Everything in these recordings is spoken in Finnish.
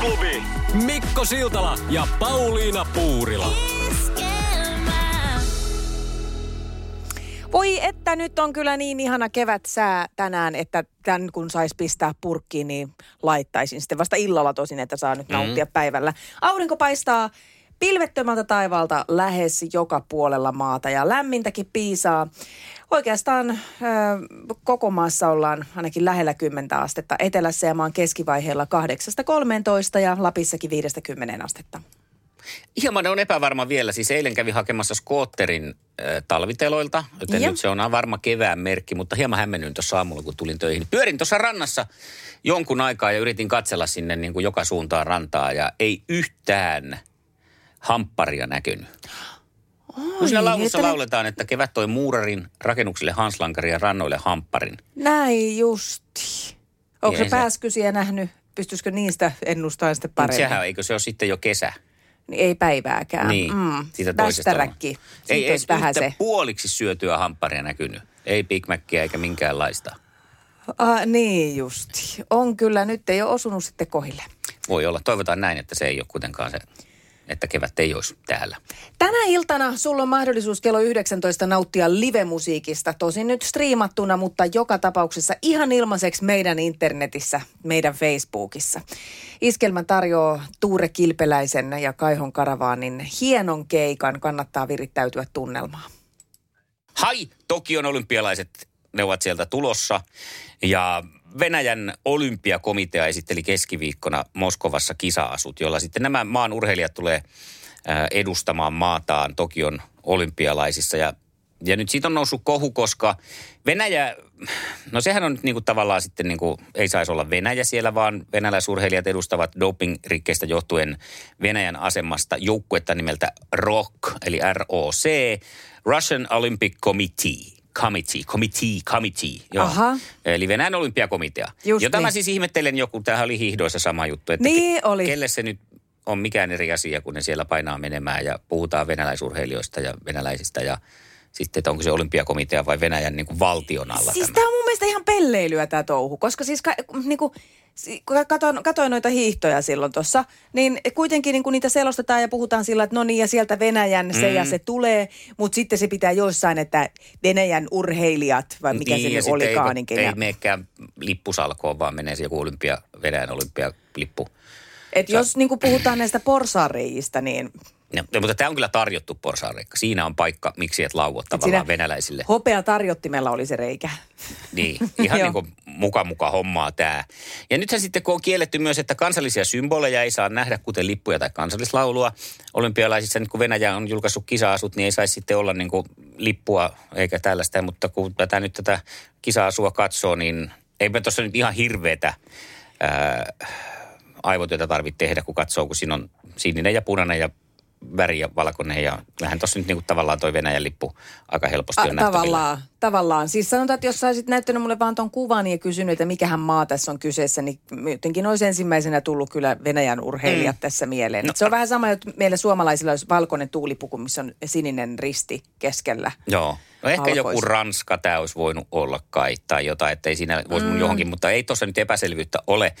Aamuklubi. Mikko Siltala ja Pauliina Puurila. Voi että nyt on kyllä niin ihana kevät sää tänään, että tämän kun saisi pistää purkkiin, niin laittaisin sitten vasta illalla tosin, että saa nyt nauttia mm. päivällä. Aurinko paistaa pilvettömältä taivaalta lähes joka puolella maata ja lämmintäkin piisaa. Oikeastaan ö, koko maassa ollaan ainakin lähellä 10 astetta. Etelässä ja maan keskivaiheella 8-13 ja Lapissakin 5-10 astetta. Hieman on epävarma vielä. Siis eilen kävi hakemassa skootterin äh, talviteloilta, joten Joo. nyt se on varma kevään merkki, mutta hieman hämmennyin tuossa aamulla, kun tulin töihin. Pyörin tuossa rannassa jonkun aikaa ja yritin katsella sinne niin kuin joka suuntaan rantaa ja ei yhtään hampparia näkynyt. Kun siinä laulussa että lauletaan, että kevät toi muurarin, rakennuksille hanslankarin ja rannoille hampparin. Näin justi. Onko se pääskysiä nähnyt? Pystyisikö niistä ennustamaan sitten paremmin? sehän, eikö se ole sitten jo kesä? Niin ei päivääkään. Niin, mm. siitä toisesta. Ei Siitä edes vähän se. puoliksi syötyä hampparia näkynyt. Ei Big Mackiä eikä minkäänlaista. Ah, niin justi. On kyllä, nyt ei ole osunut sitten kohille. Voi olla. Toivotaan näin, että se ei ole kuitenkaan se, että kevät ei olisi täällä. Tänä iltana sulla on mahdollisuus kello 19 nauttia livemusiikista. Tosin nyt striimattuna, mutta joka tapauksessa ihan ilmaiseksi meidän internetissä, meidän Facebookissa. Iskelmä tarjoaa Tuure Kilpeläisen ja Kaihon Karavaanin hienon keikan. Kannattaa virittäytyä tunnelmaan. Hai, Tokion olympialaiset, ne ovat sieltä tulossa. Ja Venäjän olympiakomitea esitteli keskiviikkona Moskovassa kisaasut, jolla sitten nämä maan urheilijat tulee ää, edustamaan maataan Tokion olympialaisissa. Ja, ja nyt siitä on noussut kohu, koska Venäjä, no sehän on nyt niinku tavallaan sitten niinku, ei saisi olla Venäjä siellä, vaan venäläisurheilijat edustavat dopingrikkeistä johtuen Venäjän asemasta joukkuetta nimeltä ROC, eli ROC, Russian Olympic Committee. Committee, committee, committee. Joo. Aha. Eli Venäjän olympiakomitea. Just Jota mä niin. siis ihmettelen joku, tämähän oli hiihdoissa sama juttu. Että Niin oli. Kelle se nyt on mikään eri asia, kun ne siellä painaa menemään ja puhutaan venäläisurheilijoista ja venäläisistä ja sitten, että onko se olympiakomitea vai Venäjän niin kuin valtion alla Siis tämä. tämä on mun mielestä ihan pelleilyä tämä touhu, koska siis ka, niinku, si- kun katoin, katoin noita hiihtoja silloin tuossa, niin kuitenkin niinku niitä selostetaan ja puhutaan sillä, että no niin ja sieltä Venäjän se mm. ja se tulee, mutta sitten se pitää joissain, että Venäjän urheilijat vai mikä Niin, se olikaan. Ei, Niin ei menekään lippusalkoon, vaan menee se joku olympia, Venäjän olympialippu. Et jos niinku puhutaan näistä porsareijistä, niin Ja, mutta tämä on kyllä tarjottu porsaareikka. Siinä on paikka, miksi et lauot tavallaan venäläisille. hopea tarjottimella oli se reikä. Niin, ihan niin kuin muka muka hommaa tämä. Ja nythän sitten kun on kielletty myös, että kansallisia symboleja ei saa nähdä, kuten lippuja tai kansallislaulua. Olympialaisissa, nyt kun Venäjä on julkaissut kisa-asut, niin ei saisi sitten olla niin kuin lippua eikä tällaista. Mutta kun tätä nyt tätä kisa-asua katsoo, niin eipä tuossa nyt ihan hirveetä ää, aivotyötä tarvitse tehdä, kun katsoo, kun siinä on sininen ja punainen ja väri ja valkoinen. Ja kyllähän tuossa nyt niin kuin tavallaan toi Venäjän lippu aika helposti A, on nähtävillä. tavallaan, tavallaan. Siis sanotaan, että jos sä olisit näyttänyt mulle vaan ton kuvan ja kysynyt, että mikähän maa tässä on kyseessä, niin jotenkin olisi ensimmäisenä tullut kyllä Venäjän urheilijat mm. tässä mieleen. No, se on vähän sama, että meillä suomalaisilla olisi valkoinen tuulipuku, missä on sininen risti keskellä. Joo. No ehkä joku Alkoista. Ranska tämä olisi voinut olla kai tai jotain, että ei siinä voisi mm. johonkin, mutta ei tuossa nyt epäselvyyttä ole.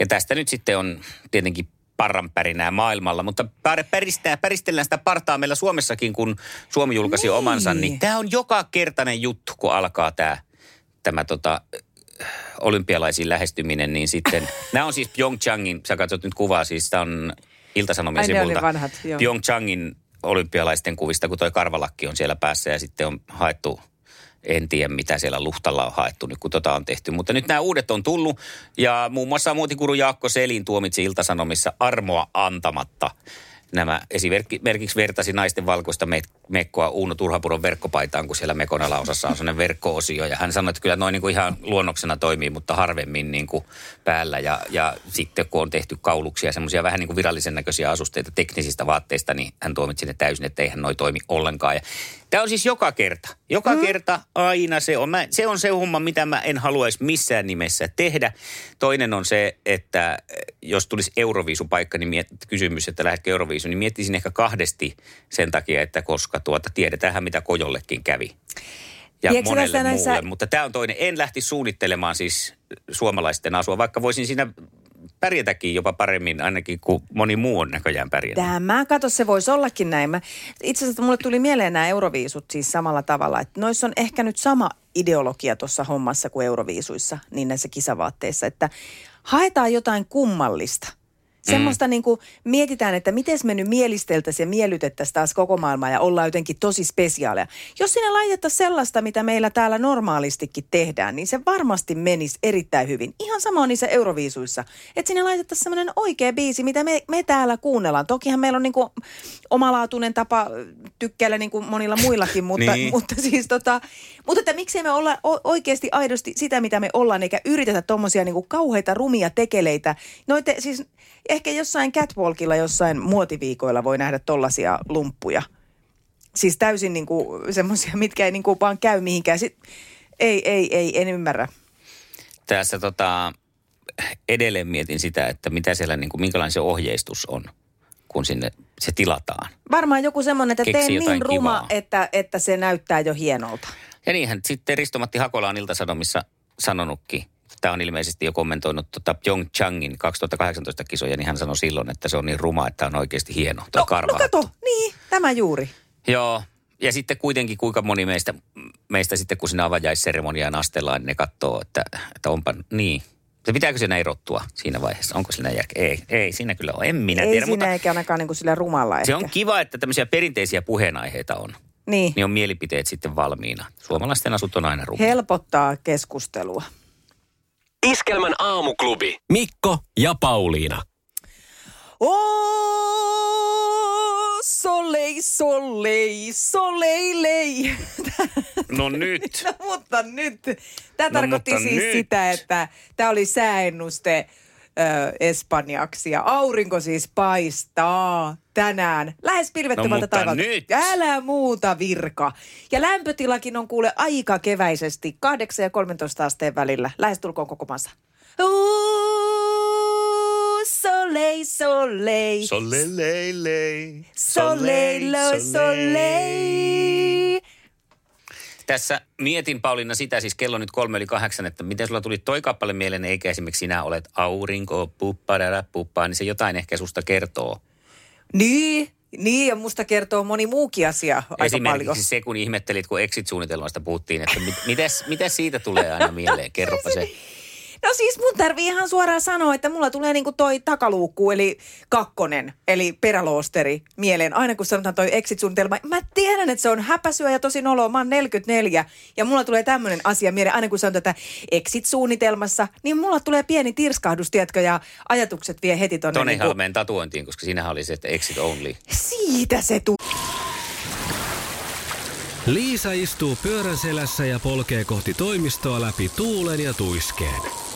Ja tästä nyt sitten on tietenkin parranpärinää maailmalla, mutta pär- päristää, päristellään sitä partaa meillä Suomessakin, kun Suomi julkaisi Niin. omansa, niin tämä on joka kertainen juttu, kun alkaa tämä, tämä tota, olympialaisiin lähestyminen, niin sitten, nämä on siis Pyeongchangin, sä katsot nyt kuvaa, siis tämä on Ilta-Sanomien oli sivulta. vanhat. Pyeongchangin olympialaisten kuvista, kun toi karvalakki on siellä päässä ja sitten on haettu, en tiedä mitä siellä luhtalla on haettu nyt, kun tota on tehty. Mutta nyt nämä uudet on tullut ja muun muassa muotikuru Jaakko Selin tuomitsi Iltasanomissa armoa antamatta nämä esimerkiksi vertasi naisten valkoista me- mekkoa Uuno Turhapuron verkkopaitaan, kun siellä Mekon alaosassa on sellainen verkko-osio. Ja hän sanoi, että kyllä noin niin kuin ihan luonnoksena toimii, mutta harvemmin niin kuin päällä. Ja, ja sitten kun on tehty kauluksia, semmoisia vähän niin kuin virallisen näköisiä asusteita teknisistä vaatteista, niin hän tuomitsi ne täysin, että eihän noi toimi ollenkaan. Ja Tämä on siis joka kerta. Joka mm. kerta aina se on. Mä, se on se homma, mitä mä en haluaisi missään nimessä tehdä. Toinen on se, että jos tulisi Euroviisupaikka, niin miet, kysymys, että lähdetkö Euroviisu, niin miettisin ehkä kahdesti sen takia, että koska tuota, tiedetään mitä Kojollekin kävi. Ja Tiedätkö monelle muulle. Näissä... Mutta tämä on toinen. En lähti suunnittelemaan siis suomalaisten asua, vaikka voisin siinä pärjätäkin jopa paremmin ainakin kuin moni muu on näköjään pärjätä. Tämä, kato, se voisi ollakin näin. Mä, itse asiassa mulle tuli mieleen nämä euroviisut siis samalla tavalla, että noissa on ehkä nyt sama ideologia tuossa hommassa kuin euroviisuissa, niin näissä kisavaatteissa, että haetaan jotain kummallista – Semmoista mm. niin kuin mietitään, että miten me nyt mielisteltäisiin ja miellytettäisiin taas koko maailmaa ja ollaan jotenkin tosi spesiaaleja. Jos sinne laitettaisiin sellaista, mitä meillä täällä normaalistikin tehdään, niin se varmasti menisi erittäin hyvin. Ihan sama on niissä Euroviisuissa. Että sinne laitettaisiin semmoinen oikea biisi, mitä me, me täällä kuunnellaan. Tokihan meillä on niin kuin omalaatuinen tapa tykkäillä niin kuin monilla muillakin, mutta, niin. mutta siis tota, mutta että miksei me olla oikeasti aidosti sitä, mitä me ollaan, eikä yritetä tuommoisia niin kauheita rumia tekeleitä. Noite, siis ehkä jossain catwalkilla, jossain muotiviikoilla voi nähdä tollaisia lumppuja. Siis täysin niin kuin semmoisia, mitkä ei niin kuin vaan käy mihinkään. Sit, ei, ei, ei, en ymmärrä. Tässä tota, edelleen mietin sitä, että mitä siellä, niin kuin, minkälainen se ohjeistus on, kun sinne se tilataan. Varmaan joku semmoinen, että teen niin ruma, että, että se näyttää jo hienolta. Ja niinhän sitten Risto-Matti Hakola on Ilta-Sanomissa sanonutkin, Tämä on ilmeisesti jo kommentoinut tota Pyeongchangin 2018 kisoja, niin hän sanoi silloin, että se on niin ruma, että on oikeasti hieno. No, no kato, niin, tämä juuri. Joo, ja sitten kuitenkin kuinka moni meistä, meistä sitten kun siinä avajaisseremoniaan astellaan, niin ne katsoo, että, että onpa niin. Se pitääkö siinä erottua siinä vaiheessa? Onko siinä järkeä? Ei, ei siinä kyllä ole. En minä ei tiedä. Ei siinä eikä ainakaan niin kuin sillä rumalla Se ehkä. on kiva, että tämmöisiä perinteisiä puheenaiheita on. Niin. Niin on mielipiteet sitten valmiina. Suomalaisten asut on aina rumia. Helpottaa keskustelua. Iskelmän aamuklubi. Mikko ja Pauliina. Oh, solei, solei, soleilei. No nyt. no, mutta nyt. Tämä no, tarkoitti siis nyt. sitä, että tämä oli sääennuste ö, espanjaksi ja aurinko siis paistaa tänään. Lähes pilvettömältä no, taivalta. Nyt. Älä muuta virka. Ja lämpötilakin on kuule aika keväisesti 8 ja 13 asteen välillä. Lähes tulkoon koko maassa. Soleil, soleil. Soleil, soleil. Soleil, soleil. Tässä mietin Pauliina sitä, siis kello nyt kolme yli kahdeksan, että miten sulla tuli toi kappale mieleen, eikä esimerkiksi sinä olet aurinko, puppadara, puppaa, niin se jotain ehkä susta kertoo. Niin, niin, ja musta kertoo moni muukin asia aika Esimerkiksi paljon. se, kun ihmettelit, kun exit-suunnitelmasta puhuttiin, että mit, mites siitä tulee aina mieleen? Kerropa se. No siis mun tarvii ihan suoraan sanoa, että mulla tulee niinku toi takaluukku, eli kakkonen, eli peräloosteri mieleen. Aina kun sanotaan toi exit-suunnitelma. Mä tiedän, että se on häpäsyä ja tosi noloa. Mä oon 44 ja mulla tulee tämmöinen asia mieleen. Aina kun sanotaan tätä exit-suunnitelmassa, niin mulla tulee pieni tirskahdus, tiedätkö, ja ajatukset vie heti tonne. Toni niinku... menen tatuointiin, koska siinähän oli se, että exit only. Siitä se tu... Liisa istuu pyörän selässä ja polkee kohti toimistoa läpi tuulen ja tuiskeen.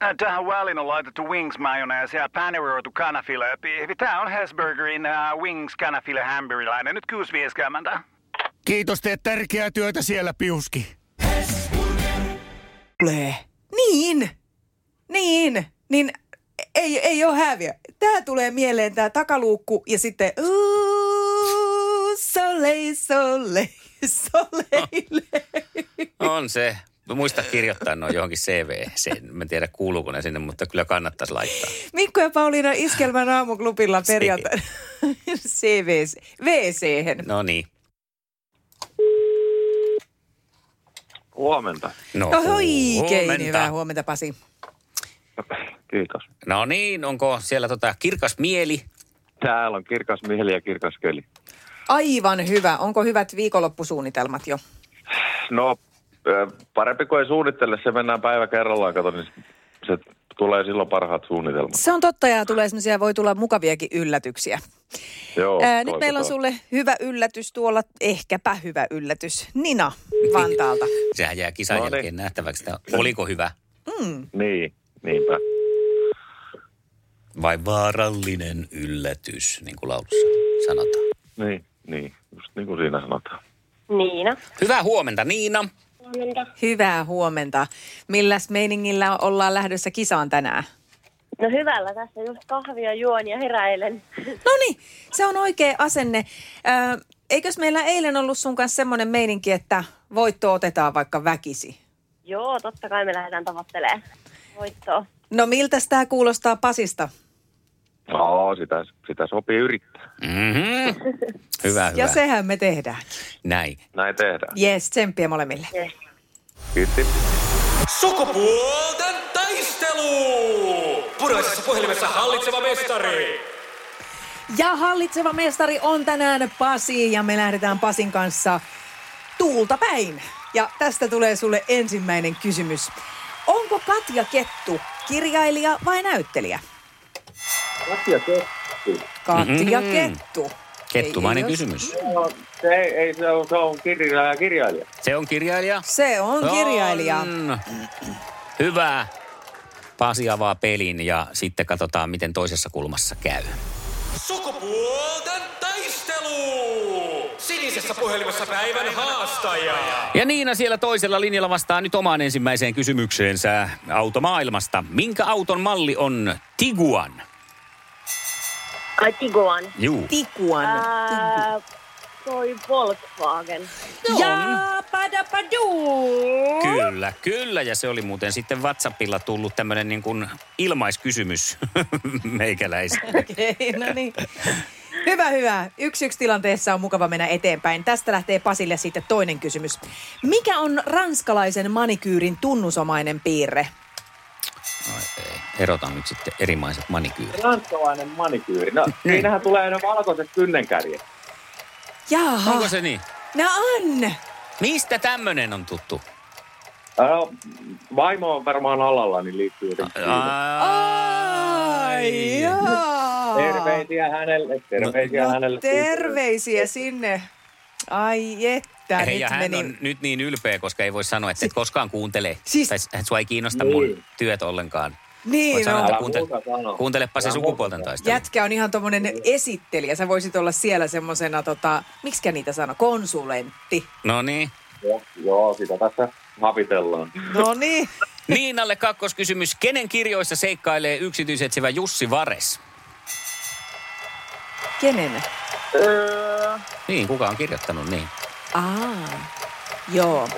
Tähän väliin on laitettu wings mayonnaise ja paneroitu kanafila. Tämä on Hesburgerin uh, wings kanafila hamburilainen. Nyt kuusi vieskäämäntä. Kiitos, teet tärkeää työtä siellä, Piuski. Tulee. Niin. Niin. Niin ei, ei ole häviä. Tää tulee mieleen tää takaluukku ja sitten... Uh, soleil, soleil, soleil. On se muista kirjoittaa noin johonkin CV. Sen, mä en tiedä kuuluuko ne sinne, mutta kyllä kannattaisi laittaa. Mikko ja Pauliina Iskelmän aamuklubilla niin. perjantaina CV, VC. No niin. Huomenta. No, no oikein huomenta. hyvää huomenta Pasi. Kiitos. No niin, onko siellä tota kirkas mieli? Täällä on kirkas mieli ja kirkas keli. Aivan hyvä. Onko hyvät viikonloppusuunnitelmat jo? No parempi kuin ei suunnittele, se mennään päivä kerrallaan, kato, niin se tulee silloin parhaat suunnitelmat. Se on totta ja tulee semmoisia, voi tulla mukaviakin yllätyksiä. Joo, Ää, nyt meillä on sulle hyvä yllätys tuolla, ehkäpä hyvä yllätys. Nina Vantaalta. Sehän jää kisan No niin. jälkeen nähtäväksi, että oliko hyvä Niin, niinpä. vai vaarallinen yllätys, niin kuin laulussa sanotaan. Niin, niin, just niin kuin siinä sanotaan. Niina. Hyvää huomenta, Niina. Hyvää huomenta. Milläs meiningillä ollaan lähdössä kisaan tänään? No hyvällä tässä just kahvia juon ja heräilen. No niin, se on oikea asenne. Ää, eikös meillä eilen ollut sun kanssa semmoinen meininki, että voitto otetaan vaikka väkisi? Joo, totta kai me lähdetään tavoittelemaan voittoa. No miltä tämä kuulostaa Pasista? Joo, sitä, sitä sopii yrittää. Mm-hmm. Hyvä, hyvä. Ja sehän me tehdään. Näin. Näin tehdään. Jes, tsemppiä molemmille. Yes. Kiitti. Sukupuolten taistelu! Puraisessa puhelimessa hallitseva mestari. Ja hallitseva mestari on tänään Pasi ja me lähdetään Pasin kanssa tuulta päin. Ja tästä tulee sulle ensimmäinen kysymys. Onko Katja Kettu kirjailija vai näyttelijä? Katja Kettu. Katja Mhm. Kettu. Kettumainen Ei, kysymys. Se ei, ei se on, se on kirjailija, kirjailija. Se on kirjailija. Se on kirjailija. On. Hyvä. Pasi avaa pelin ja sitten katsotaan, miten toisessa kulmassa käy. Sukupuolten taistelu! Sinisessä puhelimessa päivän haastaja. Ja Niina siellä toisella linjalla vastaa nyt omaan ensimmäiseen kysymykseensä automaailmasta. Minkä auton malli on Tiguan? Ai Tiguan. Juu. Tikuan. Ää, toi Volkswagen. Ja padapadu. Kyllä, kyllä. Ja se oli muuten sitten WhatsAppilla tullut tämmöinen niin kuin ilmaiskysymys meikäläistä. Okei, no niin. Hyvä, hyvä. Yksi yksi tilanteessa on mukava mennä eteenpäin. Tästä lähtee Pasille sitten toinen kysymys. Mikä on ranskalaisen manikyyrin tunnusomainen piirre? Ai. Erotan nyt sitten erimaiset manikyyrit. Ranskalainen manikyyri. No, siinähän tulee ne valkoiset kynnenkärjet. Jaha. Onko se niin? No on. Mistä tämmöinen on tuttu? No, vaimo on varmaan alalla, niin liittyy jotenkin. Ai. Terveisiä hänelle, terveisiä No, hänelle. terveisiä sinne. Ai että, Hei, nyt ja hän meni. on nyt niin ylpeä, koska ei voi sanoa, että et koskaan kuuntele. Siis- Tai että sua ei kiinnosta Niin. mun työt ollenkaan. Niin sanoa, Älä kuuntele, kuuntelepa se sukupuolten taistelu. Jätkä on ihan tommonen esittelijä. Sä voisit olla siellä semmosena, tota, miksikä niitä sano, konsulentti. No niin. Joo, joo, sitä tässä havitellaan. No niin. Niinalle kakkoskysymys. Kenen kirjoissa seikkailee yksityisetsivä Jussi Vares? Kenen? Öö, Niin, kuka on kirjoittanut niin? Aa, joo.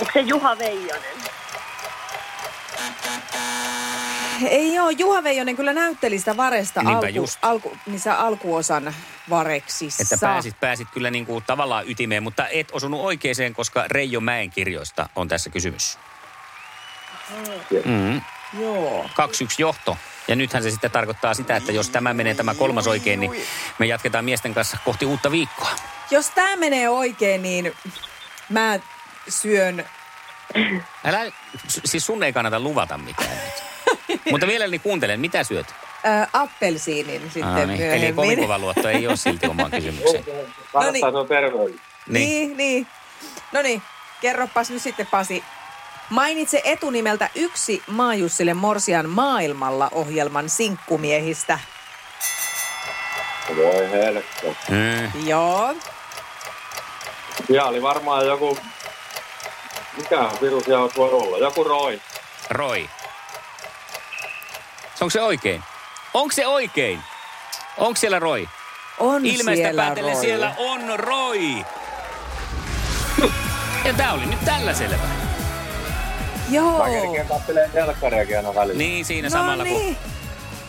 Onko se Juha Veijonen? Ei joo, Juha Veijonen kyllä näytteli sitä Varesta Niinpä alku, just. alku, niissä alkuosan Vareksissa. Että pääsit, pääsit kyllä niin kuin tavallaan ytimeen, mutta et osunut oikeeseen, koska Reijo Mäen kirjoista on tässä kysymys. Mm, Joo. 2-1 johto. Ja nythän se sitten tarkoittaa sitä, että jos tämä menee tämä kolmas oikein, niin me jatketaan miesten kanssa kohti uutta viikkoa. Jos tämä menee oikein, niin mä syön... Älä, siis sun ei kannata luvata mitään nyt. Mutta mielelläni kuuntelen, mitä syöt? Äh, appelsiinin sitten Ah, niin. Eli kovin kova luotto ei ole silti omaan kysymykseen. Kannattaa niin. se on terveys. Niin. Niin, niin. No niin, kerropas nyt sitten Pasi. Mainitse etunimeltä yksi Maajussille Morsian maailmalla ohjelman sinkkumiehistä. Voi helppo. Mm. Joo. Siellä oli varmaan joku... Mikä virus ja olisi voinut olla? Joku roi. Roy. Onko se oikein? Onko se oikein? Onko siellä Roy? On Ilmeistä siellä päätellen Roy. siellä on Roy. Ja tää oli nyt tällä selvä. Joo. Mä kerkeen telkkariakin aina välillä. Niin, siinä No samalla niin. kun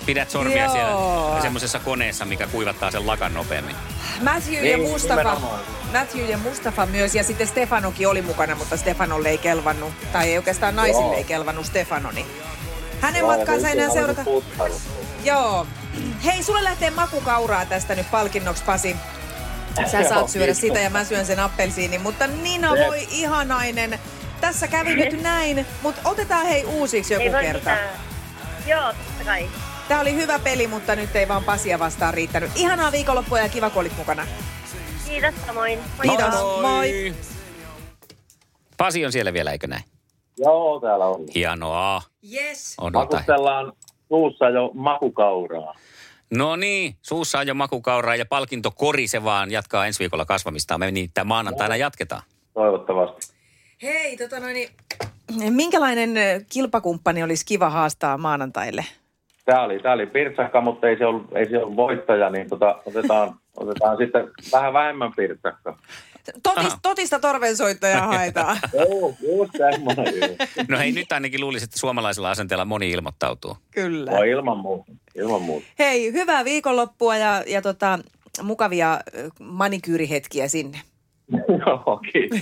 Pidät sormia Joo. siellä semmoisessa koneessa, mikä kuivattaa sen lakan nopeammin. Matthew ja Niin, Mustafa. nimenomaan. Matthew ja Mustafa myös ja sitten Stefanokin oli mukana, mutta Stefanolle ei kelvannut. Tai ei oikeastaan naisille Joo. ei kelvannut Stefanoni. Hänen nyt enää seurata. Joo. Hei, sulle lähtee makukauraa tästä nyt palkinnoksi, Pasi. Sä saat syödä sitä ja mä syön sen appelsiinin. Mutta Nina, Jep. voi ihanainen. Tässä kävi nyt näin, mutta otetaan hei uusiksi joku kerta. mitään. Joo, totta kai. Tämä oli hyvä peli, mutta nyt ei vaan Pasia vastaan riittänyt. Ihanaa viikonloppua ja kiva, kun olit mukana. Kiitos samoin. Moi. Kiitos. Moi. Pasi on siellä vielä, eikö näin? Joo, täällä on. Hienoa. Yes. Odota. Makustellaan suussa jo makukauraa. No niin, suussa on jo makukauraa ja palkinto korise vaan jatkaa ensi viikolla kasvamistaan. Me niitä maanantaina jatketaan. Toivottavasti. Hei, tota noin, niin, minkälainen kilpakumppani olisi kiva haastaa maanantaille? Tämä oli, tää oli pirtsakka, mutta ei se ollut, ei se ollut voittaja, niin tota, otetaan, otetaan sitten vähän vähemmän pirtsakka. Totis, Aha. totista torvensoittajaa haetaan. Joo, just semmoinen. No hei, nyt ainakin luulisin, että suomalaisella asenteella moni ilmoittautuu. Kyllä. No ilman muuta, ilman muuta. Hei, hyvää viikonloppua ja, ja tota, mukavia ö, manikyyrihetkiä sinne. Joo, kiitos.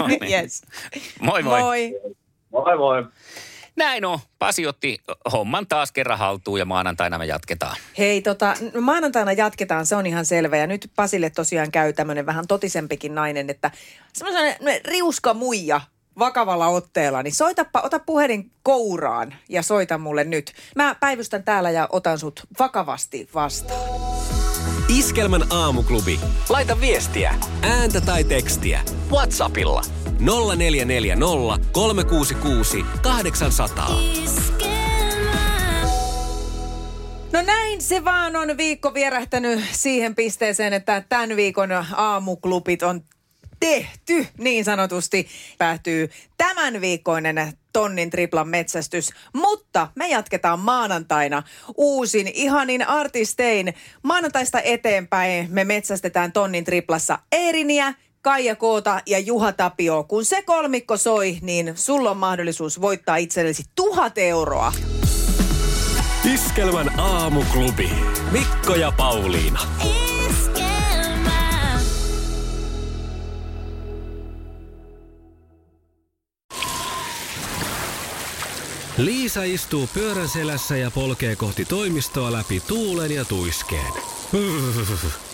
No niin. yes. Moi moi. Moi. Moi moi. Näin on. Pasi otti homman taas kerran haltuun ja maanantaina me jatketaan. Hei, tota, n- maanantaina jatketaan, se on ihan selvä. Ja nyt Pasille tosiaan käy tämmöinen vähän totisempikin nainen, että semmoinen riuska muija vakavalla otteella, niin soitapa, ota puhelin kouraan ja soita mulle nyt. Mä päivystän täällä ja otan sut vakavasti vastaan. Iskelmän aamuklubi. Laita viestiä, ääntä tai tekstiä. Whatsappilla 0440 366 800. No näin se vaan on viikko vierähtänyt siihen pisteeseen, että tämän viikon aamuklubit on tehty niin sanotusti. Päättyy tämän viikkoinen tonnin triplan metsästys, mutta me jatketaan maanantaina uusin ihanin artistein. Maanantaista eteenpäin me metsästetään tonnin triplassa Eeriniä, Kaija Koota ja Juha Tapio. Kun se kolmikko soi, niin sulla on mahdollisuus voittaa itsellesi tuhat euroa. Iskelmän aamuklubi. Mikko ja Pauliina. Liisa istuu pyörän selässä ja polkee kohti toimistoa läpi tuulen ja tuiskeen.